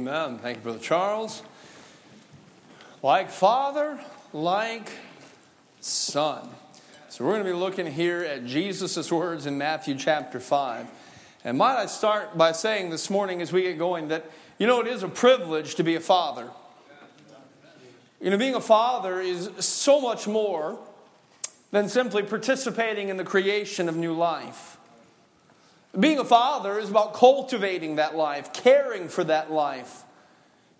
Amen. Thank you, Brother Charles. Like Father, like Son. So we're going to be looking here at Jesus' words in Matthew chapter 5. And might I start by saying this morning as we get going that, you know, it is a privilege to be a father. You know, being a father is so much more than simply participating in the creation of new life. Being a father is about cultivating that life, caring for that life,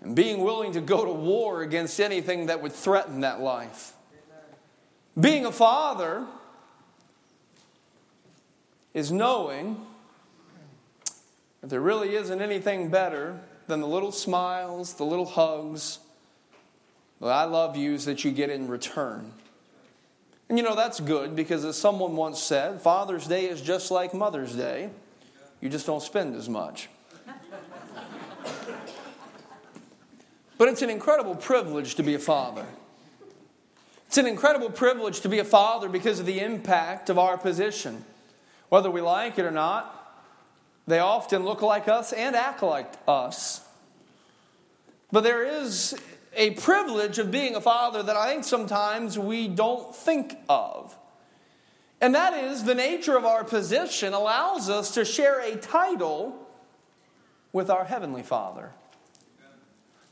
and being willing to go to war against anything that would threaten that life. Being a father is knowing that there really isn't anything better than the little smiles, the little hugs, the I love yous that you get in return. And you know, that's good because as someone once said, Father's Day is just like Mother's Day. You just don't spend as much. but it's an incredible privilege to be a father. It's an incredible privilege to be a father because of the impact of our position. Whether we like it or not, they often look like us and act like us. But there is a privilege of being a father that I think sometimes we don't think of. And that is the nature of our position allows us to share a title with our Heavenly Father.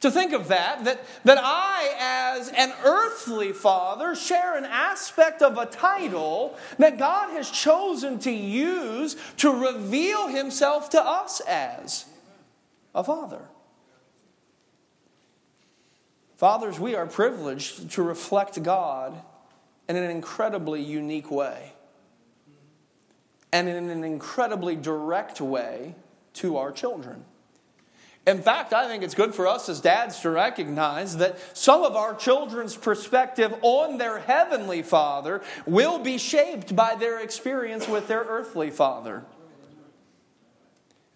To think of that, that, that I, as an earthly father, share an aspect of a title that God has chosen to use to reveal Himself to us as a father. Fathers, we are privileged to reflect God in an incredibly unique way and in an incredibly direct way to our children. In fact, I think it's good for us as dads to recognize that some of our children's perspective on their heavenly father will be shaped by their experience with their earthly father.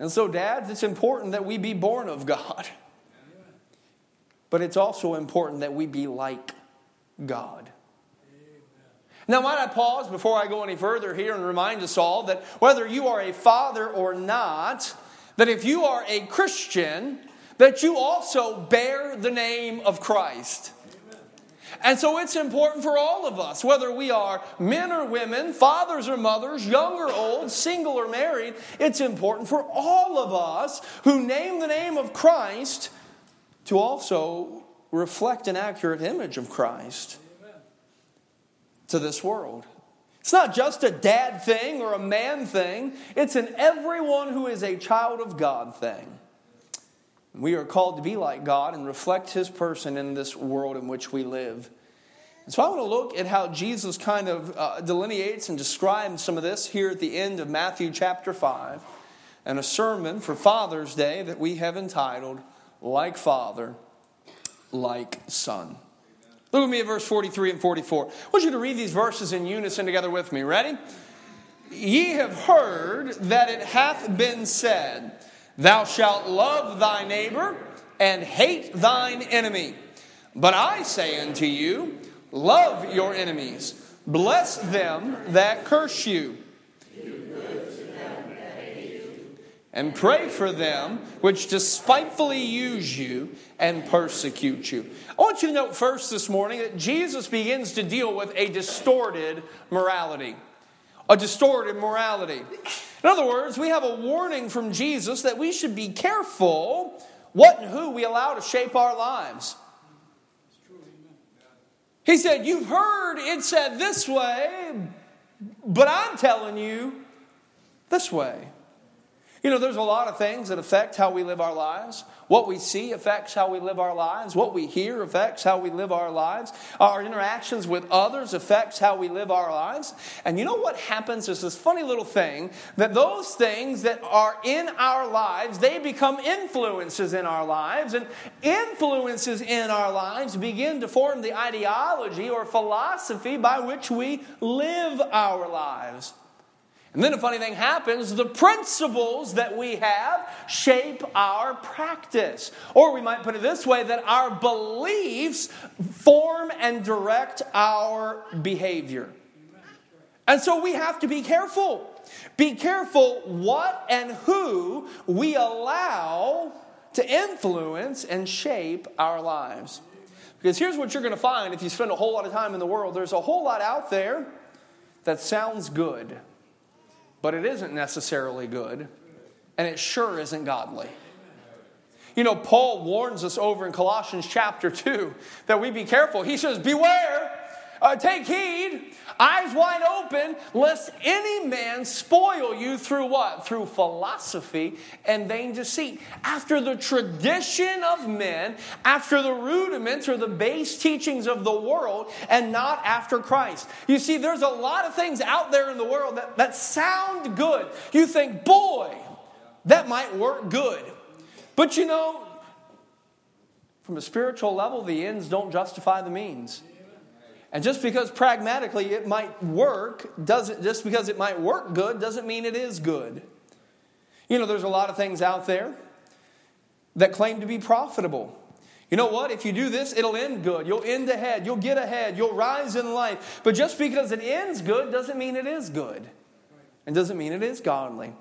And so, dads, it's important that we be born of God. But it's also important that we be like God. Now, might I pause before I go any further here and remind us all that whether you are a father or not, that if you are a Christian, that you also bear the name of Christ. And so it's important for all of us, whether we are men or women, fathers or mothers, young or old, single or married, it's important for all of us who name the name of Christ to also reflect an accurate image of Christ to this world. It's not just a dad thing or a man thing, it's an everyone who is a child of God thing. We are called to be like God and reflect His person in this world in which we live. And so I want to look at how Jesus kind of uh, delineates and describes some of this here at the end of Matthew chapter 5 and a sermon for Father's Day that we have entitled, Like Father, Like Son. Look at me at verse 43 and 44. I want you to read these verses in unison together with me. Ready? Ye have heard that it hath been said, Thou shalt love thy neighbor and hate thine enemy. But I say unto you, Love your enemies, bless them that curse you and pray for them which despitefully use you and persecute you. I want you to note first this morning that Jesus begins to deal with a distorted morality. A distorted morality. In other words, we have a warning from Jesus that we should be careful what and who we allow to shape our lives. He said, You've heard it said this way, but I'm telling you this way. You know, there's a lot of things that affect how we live our lives. What we see affects how we live our lives. What we hear affects how we live our lives. Our interactions with others affects how we live our lives. And you know what happens is this funny little thing that those things that are in our lives, they become influences in our lives. And influences in our lives begin to form the ideology or philosophy by which we live our lives. And then a funny thing happens the principles that we have shape our practice. Or we might put it this way that our beliefs form and direct our behavior. And so we have to be careful. Be careful what and who we allow to influence and shape our lives. Because here's what you're going to find if you spend a whole lot of time in the world there's a whole lot out there that sounds good, but it isn't necessarily good, and it sure isn't godly. You know, Paul warns us over in Colossians chapter 2 that we be careful. He says, Beware, uh, take heed, eyes wide open, lest any man spoil you through what? Through philosophy and vain deceit. After the tradition of men, after the rudiments or the base teachings of the world, and not after Christ. You see, there's a lot of things out there in the world that, that sound good. You think, boy, that might work good. But you know, from a spiritual level, the ends don't justify the means. And just because pragmatically it might work, doesn't just because it might work good doesn't mean it is good. You know, there's a lot of things out there that claim to be profitable. You know what? If you do this, it'll end good. You'll end ahead. You'll get ahead. You'll rise in life. But just because it ends good doesn't mean it is good. And doesn't mean it is godly.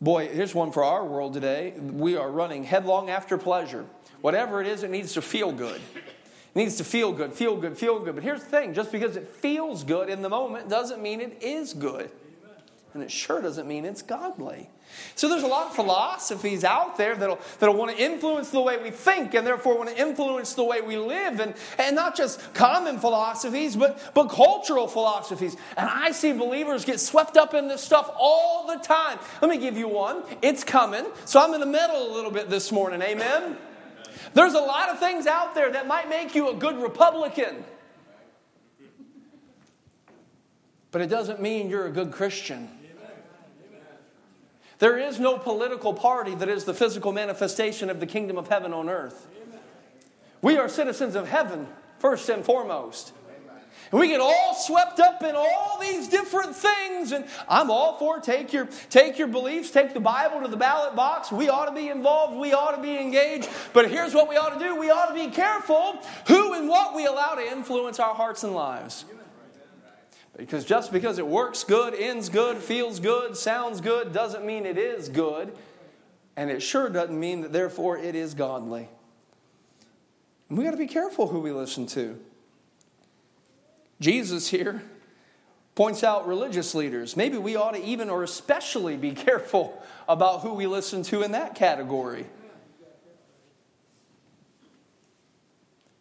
Boy, here's one for our world today. We are running headlong after pleasure. Whatever it is, it needs to feel good. Needs to feel good, feel good, feel good. But here's the thing just because it feels good in the moment doesn't mean it is good. And it sure doesn't mean it's godly. So there's a lot of philosophies out there that'll, that'll want to influence the way we think and therefore want to influence the way we live. And, and not just common philosophies, but, but cultural philosophies. And I see believers get swept up in this stuff all the time. Let me give you one. It's coming. So I'm in the middle a little bit this morning. Amen? There's a lot of things out there that might make you a good Republican. But it doesn't mean you're a good Christian. There is no political party that is the physical manifestation of the kingdom of heaven on earth. We are citizens of heaven, first and foremost. And we get all swept up in all these different things, and I'm all for take your take your beliefs, take the Bible to the ballot box. We ought to be involved, we ought to be engaged. But here's what we ought to do: we ought to be careful who and what we allow to influence our hearts and lives. Because just because it works good, ends good, feels good, sounds good, doesn't mean it is good. And it sure doesn't mean that therefore it is godly. And we got to be careful who we listen to. Jesus here points out religious leaders. Maybe we ought to even or especially be careful about who we listen to in that category.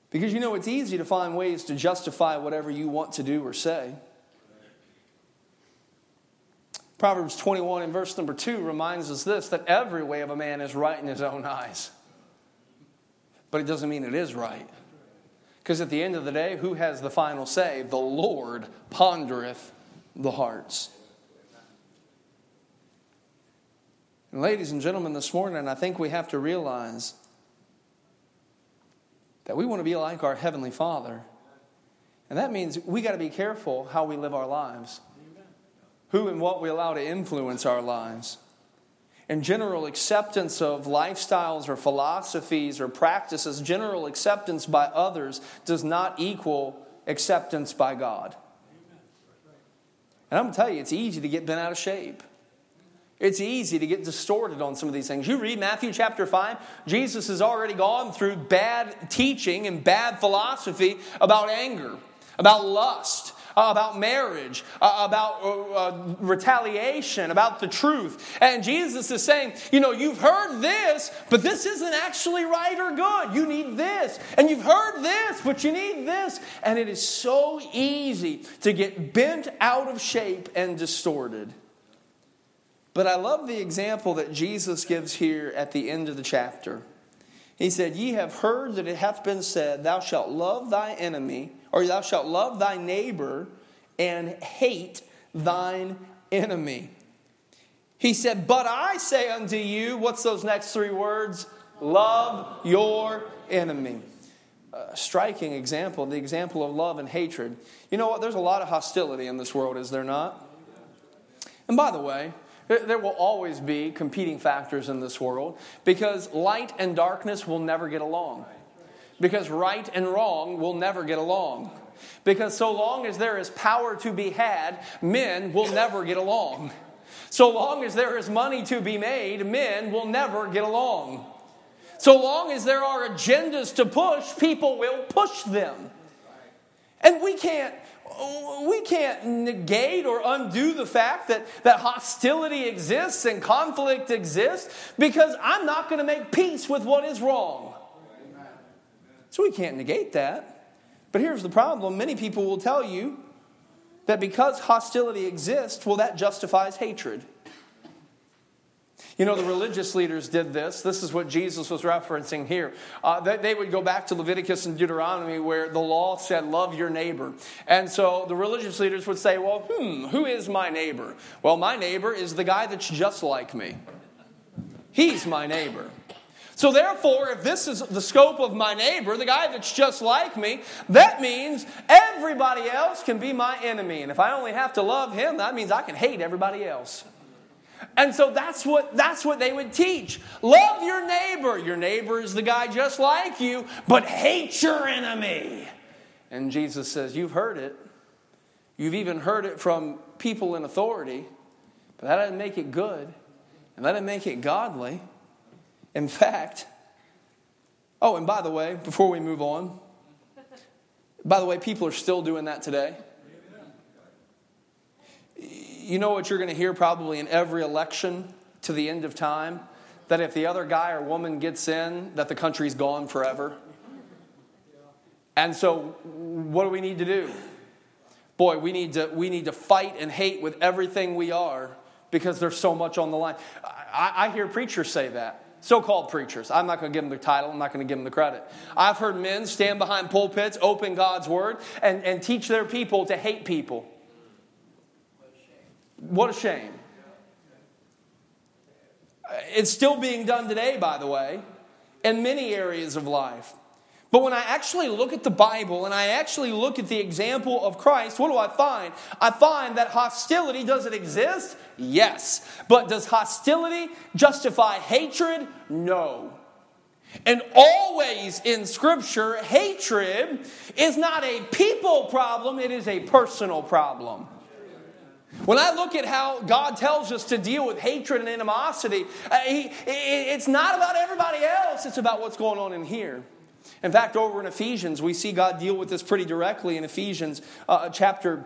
Because you know, it's easy to find ways to justify whatever you want to do or say. Proverbs 21 and verse number 2 reminds us this that every way of a man is right in his own eyes. But it doesn't mean it is right. Because at the end of the day, who has the final say? The Lord pondereth the hearts. And ladies and gentlemen, this morning, I think we have to realize that we want to be like our Heavenly Father. And that means we got to be careful how we live our lives who and what we allow to influence our lives. And general acceptance of lifestyles or philosophies or practices, general acceptance by others does not equal acceptance by God. And I'm going to tell you, it's easy to get bent out of shape. It's easy to get distorted on some of these things. You read Matthew chapter 5, Jesus has already gone through bad teaching and bad philosophy about anger, about lust, uh, about marriage, uh, about uh, uh, retaliation, about the truth. And Jesus is saying, you know, you've heard this, but this isn't actually right or good. You need this. And you've heard this, but you need this. And it is so easy to get bent out of shape and distorted. But I love the example that Jesus gives here at the end of the chapter. He said, Ye have heard that it hath been said, Thou shalt love thy enemy or thou shalt love thy neighbor and hate thine enemy. He said, But I say unto you, what's those next three words? Love your enemy. Striking example, the example of love and hatred. You know what? There's a lot of hostility in this world, is there not? And by the way, there will always be competing factors in this world because light and darkness will never get along because right and wrong will never get along. Because so long as there is power to be had, men will never get along. So long as there is money to be made, men will never get along. So long as there are agendas to push, people will push them. And we can't we can't negate or undo the fact that, that hostility exists and conflict exists because I'm not going to make peace with what is wrong. So we can't negate that. But here's the problem many people will tell you that because hostility exists, well, that justifies hatred. You know, the religious leaders did this. This is what Jesus was referencing here. Uh, they, they, would go back to Leviticus and Deuteronomy where the law said, Love your neighbor. And so the religious leaders would say, Well, hmm, who is my neighbor? Well, my neighbor is the guy that's just like me. He's my neighbor. So, therefore, if this is the scope of my neighbor, the guy that's just like me, that means everybody else can be my enemy. And if I only have to love him, that means I can hate everybody else. And so that's what, that's what they would teach. Love your neighbor. Your neighbor is the guy just like you, but hate your enemy. And Jesus says, You've heard it. You've even heard it from people in authority, but that doesn't make it good, and that doesn't make it godly. In fact, oh, and by the way, before we move on, by the way, people are still doing that today you know what you're going to hear probably in every election to the end of time? That if the other guy or woman gets in, that the country's gone forever. And so, what do we need to do? Boy, we need to, we need to fight and hate with everything we are because there's so much on the line. I, I hear preachers say that. So called preachers. I'm not going to give them the title, I'm not going to give them the credit. I've heard men stand behind pulpits, open God's word, and, and teach their people to hate people. What a shame. It's still being done today, by the way, in many areas of life. But when I actually look at the Bible and I actually look at the example of Christ, what do I find? I find that hostility does it exist? Yes. But does hostility justify hatred? No. And always in Scripture, hatred is not a people problem, it is a personal problem. When I look at how God tells us to deal with hatred and animosity, uh, it's not about everybody else, it's about what's going on in here. In fact, over in Ephesians, we see God deal with this pretty directly in Ephesians uh, chapter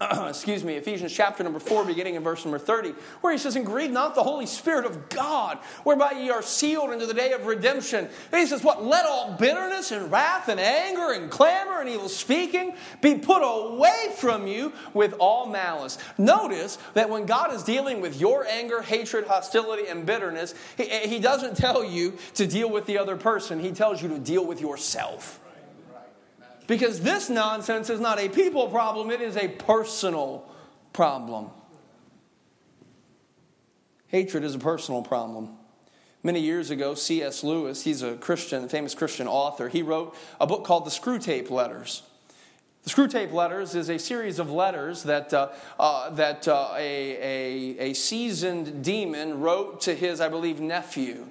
excuse me, Ephesians chapter number 4, beginning in verse number 30, where he says, And grieve not the Holy Spirit of God, whereby ye are sealed unto the day of redemption. And he says, What? Let all bitterness and wrath and anger and clamor and evil speaking be put away from you with all malice. Notice that when God is dealing with your anger, hatred, hostility, and bitterness, he, he doesn't tell you to deal with the other person, he tells you to deal with yourself. Because this nonsense is not a people problem, it is a personal problem. Hatred is a personal problem. Many years ago, C.S. Lewis, he's a Christian, famous Christian author, he wrote a book called The Screwtape Letters. The Screwtape Letters is a series of letters that, uh, uh, that uh, a, a, a seasoned demon wrote to his, I believe, nephew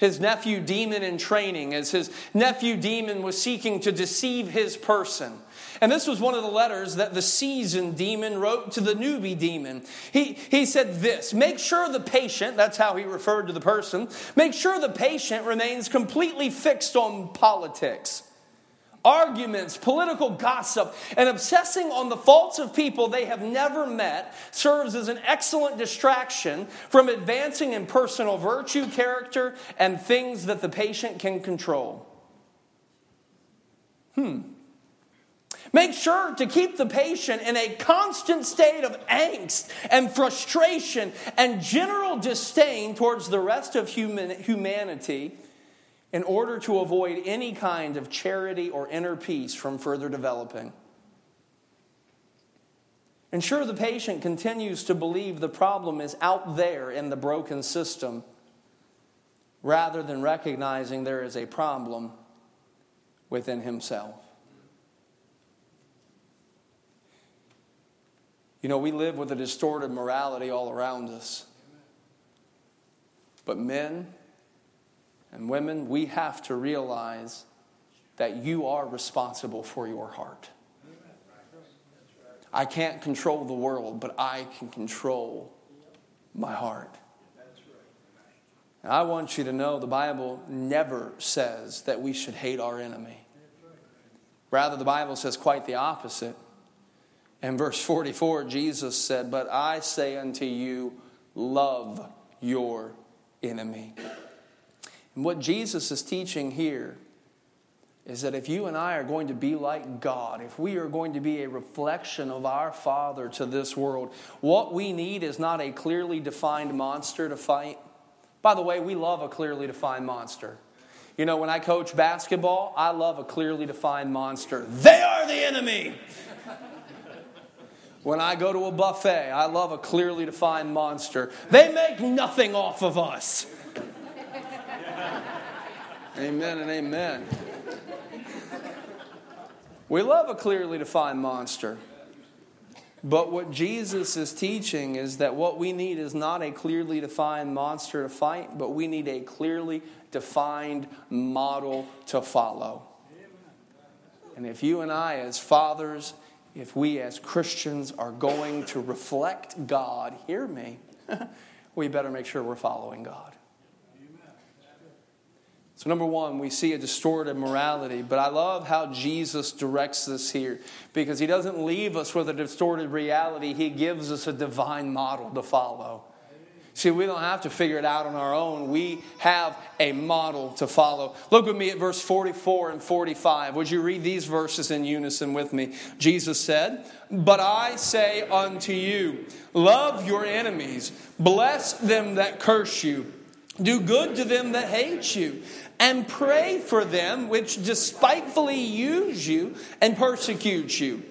his nephew demon in training as his nephew demon was seeking to deceive his person. And this was one of the letters that the seasoned demon wrote to the newbie demon. He, he said this Make sure the patient, that's how he referred to the person, make sure the patient remains completely fixed on politics arguments, political gossip, and obsessing on the faults of people they have never met serves as an excellent distraction from advancing in personal virtue, character, and things that the patient can control. Hmm. Make sure to keep the patient in a constant state of angst and frustration and general disdain towards the rest of human, humanity in order to avoid any kind of charity or inner peace from further developing. Ensure the patient continues to believe the problem is out there in the broken system rather than recognizing there is a problem within himself. You know, we live with a distorted morality all around us. But men, and women, we have to realize that you are responsible for your heart. I can't control the world, but I can control my heart. And I want you to know the Bible never says that we should hate our enemy. Rather, the Bible says quite the opposite. In verse 44, Jesus said, But I say unto you, love your enemy. And what Jesus is teaching here is that if you and I are going to be like God, if we are going to be a reflection of our Father to this world, what we need is not a clearly defined monster to fight. By the way, we love a clearly defined monster. You know, when I coach basketball, I love a clearly defined monster. They are the enemy. when I go to a buffet, I love a clearly defined monster. They make nothing off of us. Amen and amen. We love a clearly defined monster. But what Jesus is teaching is that what we need is not a clearly defined monster to fight, but we need a clearly defined model to follow. And if you and I, as fathers, if we as Christians are going to reflect God, hear me, we better make sure we're following God. So, number one, we see a distorted morality, but I love how Jesus directs this here because he doesn't leave us with a distorted reality, he gives us a divine model to follow. See, we don't have to figure it out on our own. We have a model to follow. Look with me at verse 44 and 45. Would you read these verses in unison with me? Jesus said, But I say unto you, love your enemies, bless them that curse you. Do good to them that hate you, and pray for them which despitefully use you and persecute you,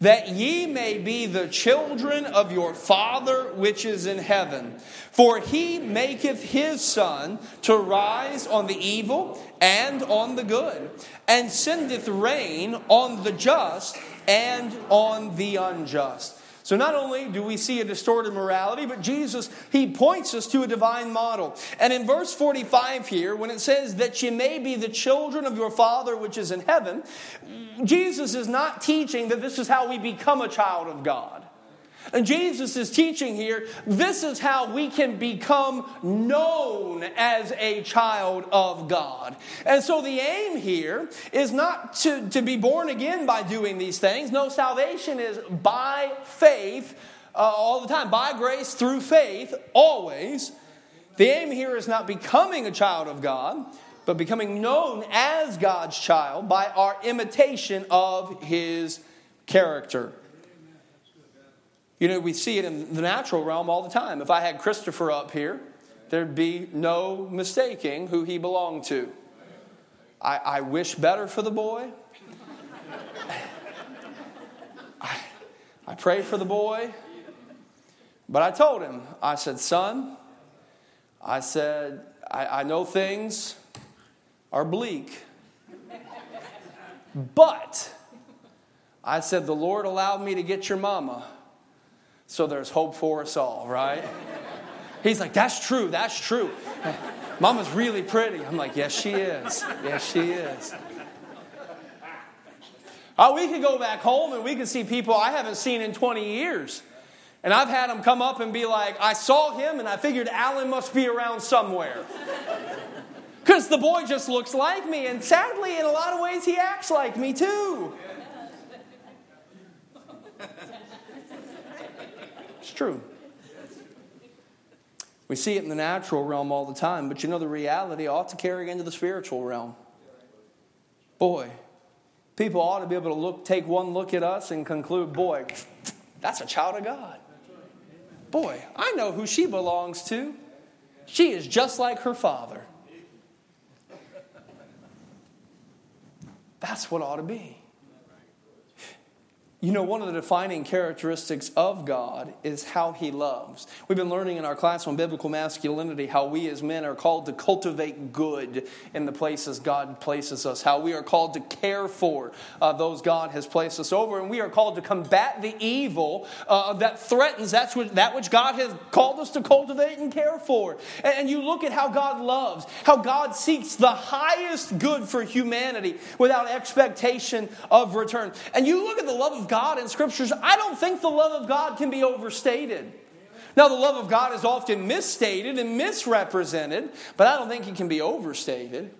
that ye may be the children of your Father which is in heaven. For he maketh his sun to rise on the evil and on the good, and sendeth rain on the just and on the unjust. So not only do we see a distorted morality, but Jesus, he points us to a divine model. And in verse 45 here, when it says that you may be the children of your Father which is in heaven, Jesus is not teaching that this is how we become a child of God. And Jesus is teaching here this is how we can become known as a child of God. And so the aim here is not to, to be born again by doing these things. No, salvation is by faith uh, all the time, by grace through faith, always. The aim here is not becoming a child of God, but becoming known as God's child by our imitation of his character. You know, we see it in the natural realm all the time. If I had Christopher up here, there'd be no mistaking who he belonged to. I, I wish better for the boy. I, I pray for the boy. But I told him, I said, son, I said, I, I know things are bleak. But I said, the Lord allowed me to get your mama so there's hope for us all, right? He's like, That's true, that's true. Mama's really pretty. I'm like, Yes, she is. Yes, she is. Oh, we could go back home and we could see people I haven't seen in 20 years. And I've had them come up and be like, I saw him and I figured Alan must be around somewhere. Because the boy just looks like me, and sadly, in a lot of ways, he acts like me too. True. We see it in the natural realm all the time, but you know the reality ought to carry into the spiritual realm. Boy, people ought to be able to look, take one look at us and conclude, boy, that's a child of God. Boy, I know who she belongs to. She is just like her father. That's what ought to be. You know, one of the defining characteristics of God is how He loves. We've been learning in our class on biblical masculinity how we as men are called to cultivate good in the places God places us, how we are called to care for uh, those God has placed us over, and we are called to combat the evil uh, that threatens that's what, that which God has called us to cultivate and care for. And, and you look at how God loves, how God seeks the highest good for humanity without expectation of return. And you look at the love of God in scriptures, I don't think the love of God can be overstated. Now, the love of God is often misstated and misrepresented, but I don't think it can be overstated.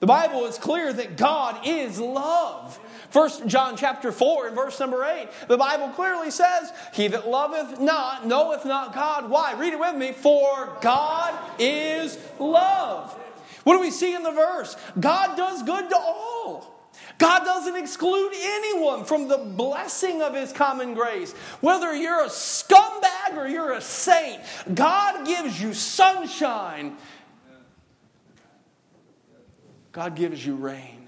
The Bible is clear that God is love. First John chapter 4 and verse number 8, the Bible clearly says, He that loveth not knoweth not God. Why? Read it with me. For God is love. What do we see in the verse? God does good to all. God doesn't exclude anyone from the blessing of His common grace. Whether you're a scumbag or you're a saint, God gives you sunshine. God gives you rain.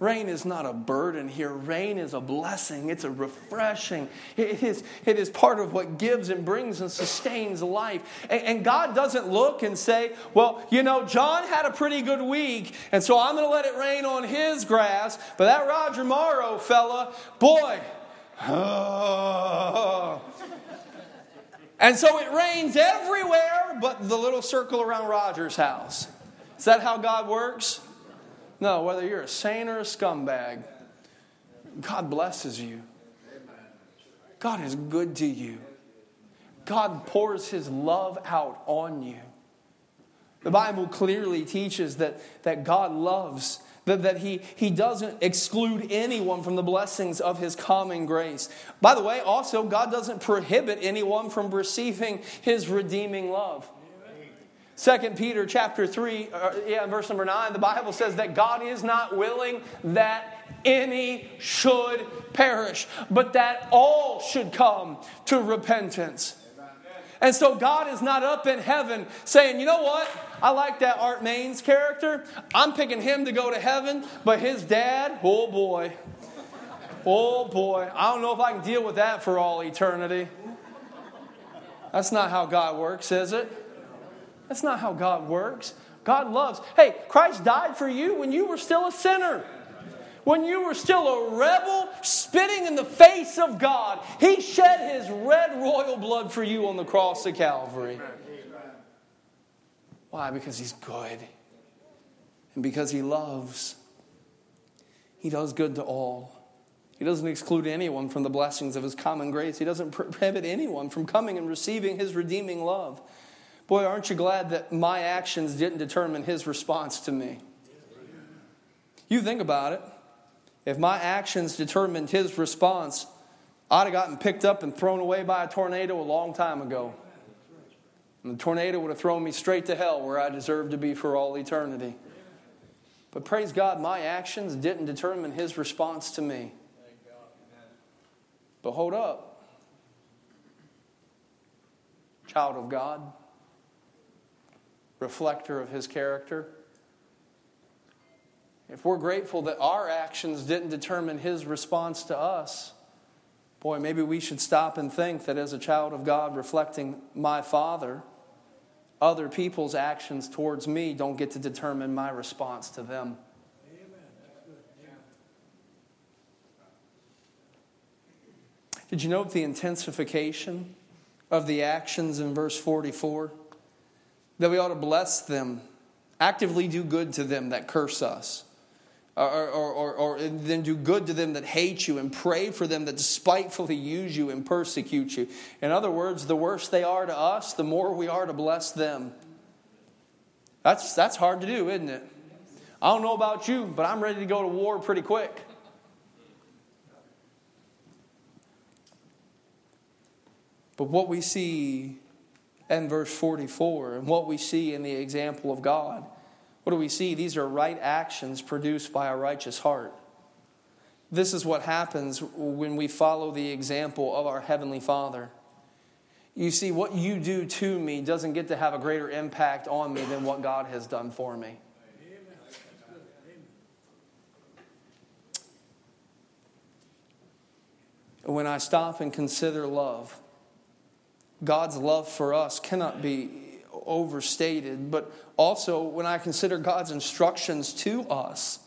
Rain is not a burden here. Rain is a blessing. It's a refreshing. It is, it is part of what gives and brings and sustains life. And, and God doesn't look and say, well, you know, John had a pretty good week, and so I'm going to let it rain on his grass. But that Roger Morrow fella, boy, oh. and so it rains everywhere but the little circle around Roger's house. Is that how God works? No, whether you're a saint or a scumbag, God blesses you. God is good to you. God pours his love out on you. The Bible clearly teaches that, that God loves, that, that he, he doesn't exclude anyone from the blessings of his common grace. By the way, also, God doesn't prohibit anyone from receiving his redeeming love. Second Peter chapter 3, uh, yeah, verse number 9, the Bible says that God is not willing that any should perish, but that all should come to repentance. And so God is not up in heaven saying, you know what? I like that Art Maines character. I'm picking him to go to heaven, but his dad, oh boy. Oh boy. I don't know if I can deal with that for all eternity. That's not how God works, is it? That's not how God works. God loves. Hey, Christ died for you when you were still a sinner. When you were still a rebel spitting in the face of God, He shed His red royal blood for you on the cross of Calvary. Why? Because He's good. And because He loves. He does good to all. He doesn't exclude anyone from the blessings of His common grace. He doesn't prohibit anyone from coming and receiving His redeeming love. Boy, aren't you glad that my actions didn't determine his response to me? You think about it. If my actions determined his response, I'd have gotten picked up and thrown away by a tornado a long time ago. And the tornado would have thrown me straight to hell where I deserve to be for all eternity. But praise God, my actions didn't determine his response to me. But hold up. Child of God reflector of his character. If we're grateful that our actions didn't determine his response to us, boy, maybe we should stop and think that as a child of God reflecting my Father, other people's actions towards me don't get to determine my response to them. Did you note the intensification of the actions in verse 44? That we ought to bless them, actively do good to them that curse us. Or, or, or, or, then do good to them that hate you and pray for them that despitefully use you and persecute you. In other words, the worse they are to us, the more we are to bless them. That's, that's hard to do, isn't it? I don't know about you, but I'm ready to go to war pretty quick. But what we see and verse 44 and what we see in the example of God. What do we see? These are right actions produced by a righteous heart. This is what happens when we follow the example of our Heavenly Father. You see, what you do to me doesn't get to have a greater impact on me than what God has done for me. When I stop and consider love, God's love for us cannot be overstated, but also when I consider God's instructions to us,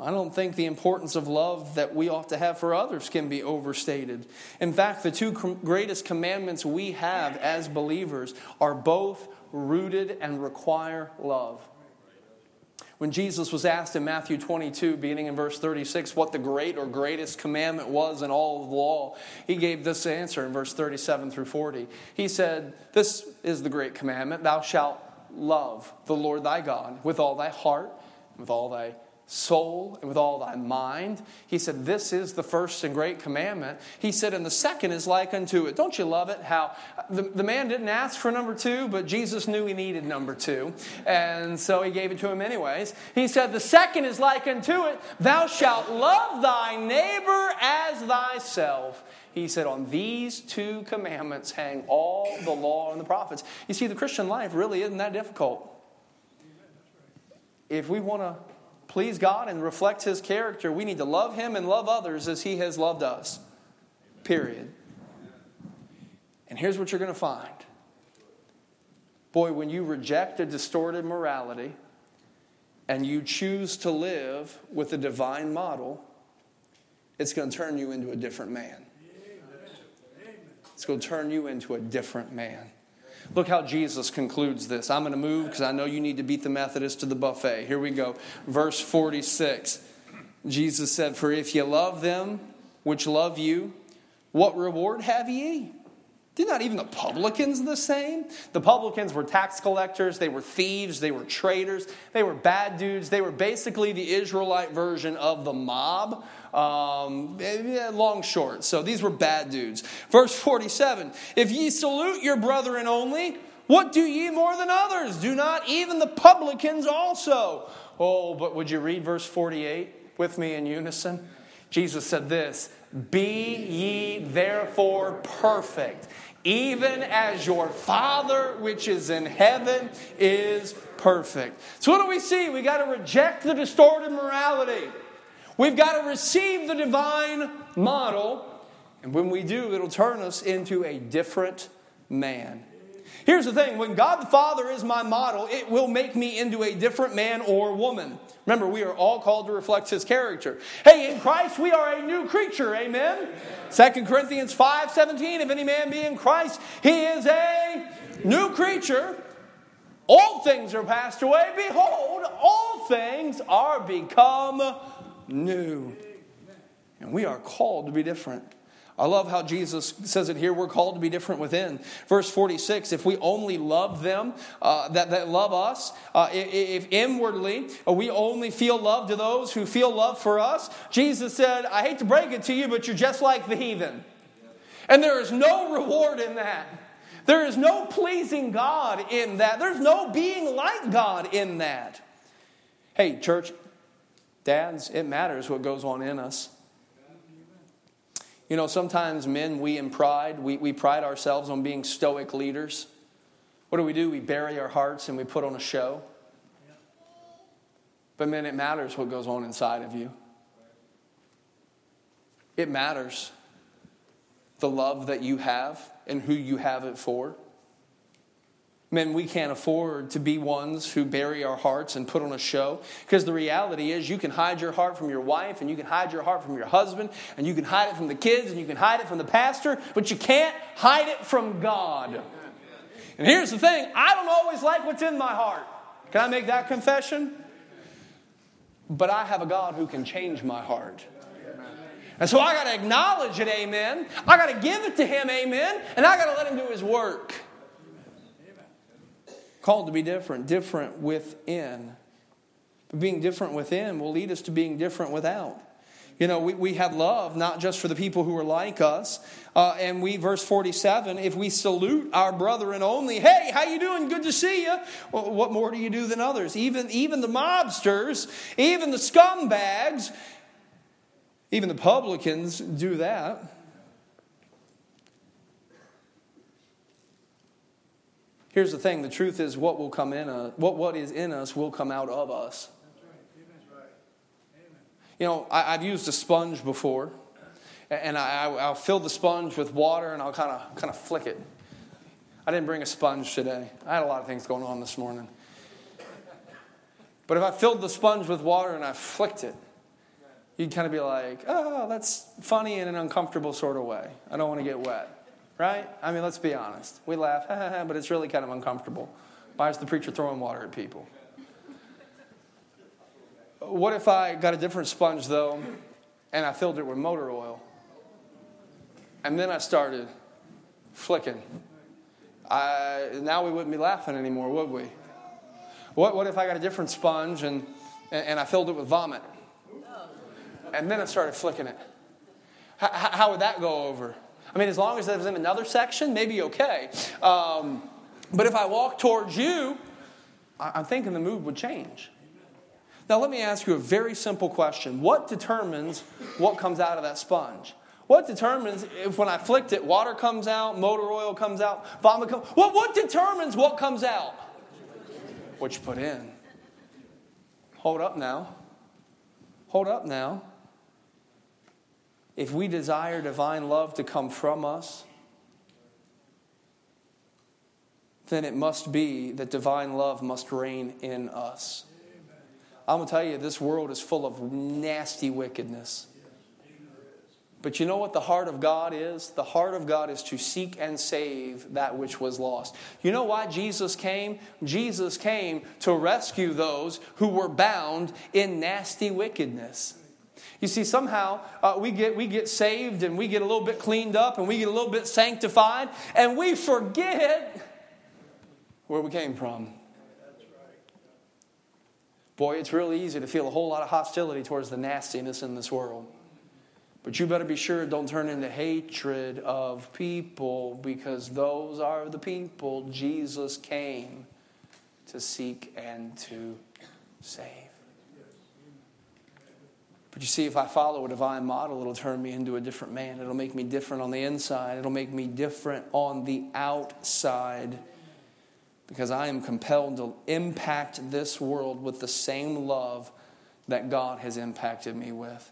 I don't think the importance of love that we ought to have for others can be overstated. In fact, the two greatest commandments we have as believers are both rooted and require love. When Jesus was asked in Matthew 22, beginning in verse 36, what the great or greatest commandment was in all of the law, he gave this answer in verse 37 through 40. He said, This is the great commandment Thou shalt love the Lord thy God with all thy heart, with all thy soul and with all thy mind. He said, This is the first and great commandment. He said, And the second is like unto it. Don't you love it? How the, the man didn't ask for number two, but Jesus knew he needed number two. And so he gave it to him anyways. He said, The second is like unto it. Thou shalt love thy neighbor as thyself. He said, On these two commandments hang all the law and the prophets. You see, the Christian life really isn't that difficult. If we want to please God and reflect His character, we need to love Him and love others as He has loved us. Period. And here's what you're going to find. Boy, when you reject a distorted morality and you choose to live with a divine model, it's going to turn you into a different man. It's going to turn you into a different man. Look how Jesus concludes this. I'm going to move because I know you need to beat the Methodist to the buffet. Here we go. Verse 46. Jesus said, For if ye love them which love you, what reward have ye? Did not even the publicans the same? The publicans were tax collectors, they were thieves, they were traitors, they were bad dudes. They were basically the Israelite version of the mob. Um, long short. So these were bad dudes. Verse 47 If ye salute your brethren only, what do ye more than others? Do not even the publicans also? Oh, but would you read verse 48 with me in unison? Jesus said this Be ye therefore perfect, even as your Father which is in heaven is perfect. So, what do we see? We got to reject the distorted morality. We've got to receive the divine model, and when we do, it'll turn us into a different man. Here's the thing when God the Father is my model, it will make me into a different man or woman. Remember, we are all called to reflect his character. Hey, in Christ, we are a new creature. Amen. Second Corinthians 5 17. If any man be in Christ, he is a new creature. All things are passed away. Behold, all things are become new. And we are called to be different. I love how Jesus says it here. We're called to be different within. Verse 46 if we only love them uh, that, that love us, uh, if, if inwardly uh, we only feel love to those who feel love for us, Jesus said, I hate to break it to you, but you're just like the heathen. And there is no reward in that. There is no pleasing God in that. There's no being like God in that. Hey, church, Dads, it matters what goes on in us. You know, sometimes men, we in pride, we, we pride ourselves on being stoic leaders. What do we do? We bury our hearts and we put on a show. But, men, it matters what goes on inside of you. It matters the love that you have and who you have it for. Men, we can't afford to be ones who bury our hearts and put on a show. Because the reality is, you can hide your heart from your wife, and you can hide your heart from your husband, and you can hide it from the kids, and you can hide it from the pastor, but you can't hide it from God. And here's the thing I don't always like what's in my heart. Can I make that confession? But I have a God who can change my heart. And so I got to acknowledge it, amen. I got to give it to Him, amen. And I got to let Him do His work called to be different, different within. But being different within will lead us to being different without. You know, we, we have love not just for the people who are like us. Uh, and we, verse 47, if we salute our brethren only, hey, how you doing? Good to see you. Well, what more do you do than others? Even, even the mobsters, even the scumbags, even the publicans do that. Here's the thing the truth is, what will come in us, what, what is in us will come out of us. You know, I, have used a sponge before, and I, will fill the sponge with water and I'll kind of kind of flick it. I didn't bring a sponge today. I had a lot of things going on this morning. But if I filled the sponge with water and I flicked it, you'd kind of be like, oh, that's funny in an uncomfortable sort of way. I don't want to get wet right? I mean, let's be honest. We laugh, but it's really kind of uncomfortable. Why is the preacher throwing water at people? What if I got a different sponge, though, and I filled it with motor oil? And then I started flicking. I, now we wouldn't be laughing anymore, would we? What, what if I got a different sponge and, and I filled it with vomit? And then I started flicking it. How, how would that go over? I mean, as long as it was in another section, maybe okay. Um, but if I walk towards you, I'm thinking the mood would change. Now, let me ask you a very simple question What determines what comes out of that sponge? What determines if when I flicked it, water comes out, motor oil comes out, vomit comes what, what determines what comes out? What you put in. Hold up now. Hold up now. If we desire divine love to come from us, then it must be that divine love must reign in us. I'm going to tell you, this world is full of nasty wickedness. But you know what the heart of God is? The heart of God is to seek and save that which was lost. You know why Jesus came? Jesus came to rescue those who were bound in nasty wickedness. You see, somehow uh, we, get, we get saved and we get a little bit cleaned up and we get a little bit sanctified and we forget where we came from. Boy, it's really easy to feel a whole lot of hostility towards the nastiness in this world. But you better be sure it don't turn into hatred of people because those are the people Jesus came to seek and to save. But you see, if I follow a divine model, it'll turn me into a different man. It'll make me different on the inside. It'll make me different on the outside because I am compelled to impact this world with the same love that God has impacted me with.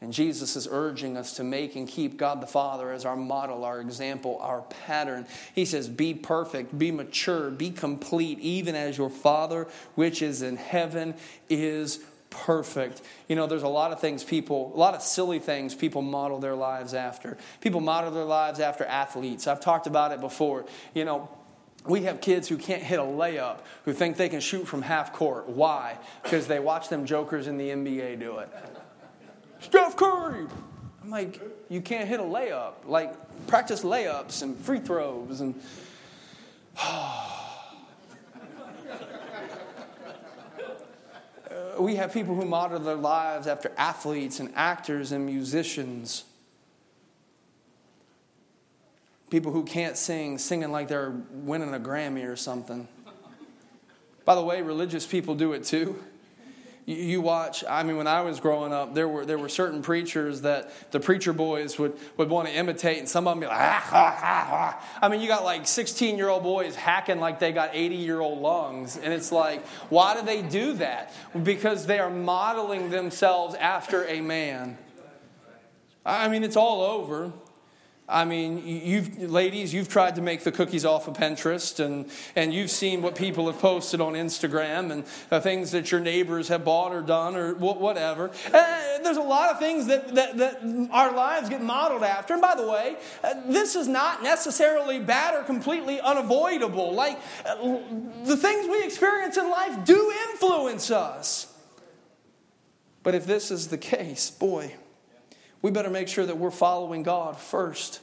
And Jesus is urging us to make and keep God the Father as our model, our example, our pattern. He says, Be perfect, be mature, be complete, even as your Father which is in heaven is perfect. You know, there's a lot of things people, a lot of silly things people model their lives after. People model their lives after athletes. I've talked about it before. You know, we have kids who can't hit a layup who think they can shoot from half court. Why? Because they watch them jokers in the NBA do it. Steph Curry! I'm like, you can't hit a layup. Like, practice layups and free throws and. we have people who model their lives after athletes and actors and musicians people who can't sing singing like they're winning a Grammy or something. By the way, religious people do it too. You watch, I mean, when I was growing up, there were, there were certain preachers that the preacher boys would, would want to imitate, and some of them be like, ah, ah, ah, ah. I mean, you got like 16 year old boys hacking like they got 80 year old lungs. And it's like, why do they do that? Because they are modeling themselves after a man. I mean, it's all over. I mean, you've, ladies, you've tried to make the cookies off of Pinterest, and, and you've seen what people have posted on Instagram and uh, things that your neighbors have bought or done or whatever. Uh, there's a lot of things that, that, that our lives get modeled after. And by the way, uh, this is not necessarily bad or completely unavoidable. Like, uh, the things we experience in life do influence us. But if this is the case, boy, we better make sure that we're following God first.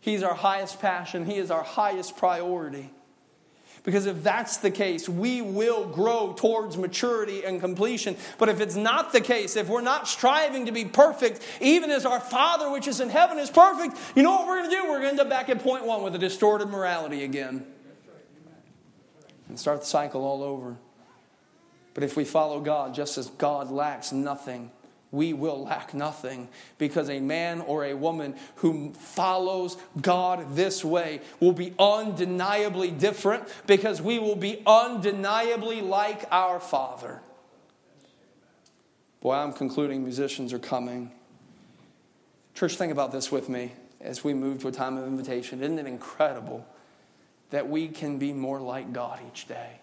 He's our highest passion, He is our highest priority. Because if that's the case, we will grow towards maturity and completion. But if it's not the case, if we're not striving to be perfect, even as our Father which is in heaven is perfect, you know what we're going to do? We're going to end up back at point one with a distorted morality again. And start the cycle all over. But if we follow God, just as God lacks nothing, we will lack nothing because a man or a woman who follows God this way will be undeniably different because we will be undeniably like our Father. Boy, I'm concluding musicians are coming. Church, think about this with me as we move to a time of invitation. Isn't it incredible that we can be more like God each day?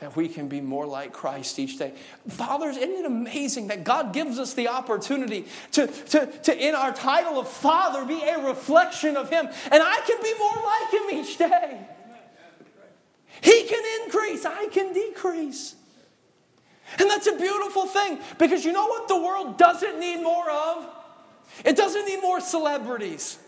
That we can be more like Christ each day. Fathers, isn't it amazing that God gives us the opportunity to, to, to, in our title of Father, be a reflection of Him, and I can be more like Him each day? He can increase, I can decrease. And that's a beautiful thing because you know what the world doesn't need more of? It doesn't need more celebrities.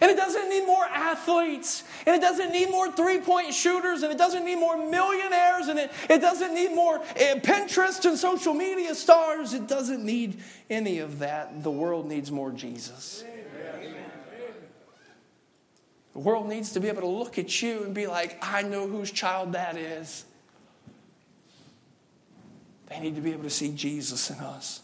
And it doesn't need more athletes. And it doesn't need more three point shooters. And it doesn't need more millionaires. And it, it doesn't need more uh, Pinterest and social media stars. It doesn't need any of that. The world needs more Jesus. The world needs to be able to look at you and be like, I know whose child that is. They need to be able to see Jesus in us.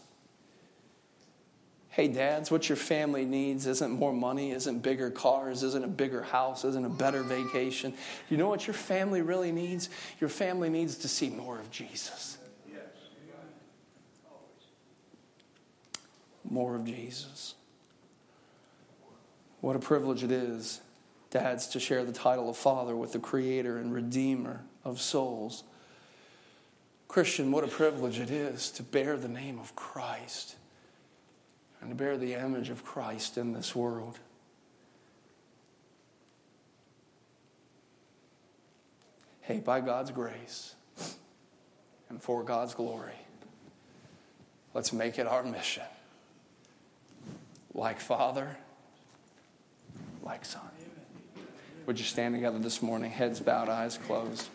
Hey, dads, what your family needs isn't more money, isn't bigger cars, isn't a bigger house, isn't a better vacation. You know what your family really needs? Your family needs to see more of Jesus. More of Jesus. What a privilege it is, dads, to share the title of father with the creator and redeemer of souls. Christian, what a privilege it is to bear the name of Christ and to bear the image of Christ in this world. Hey, by God's grace and for God's glory, let's make it our mission. Like Father, like Son. Would you stand together this morning, heads bowed, eyes closed?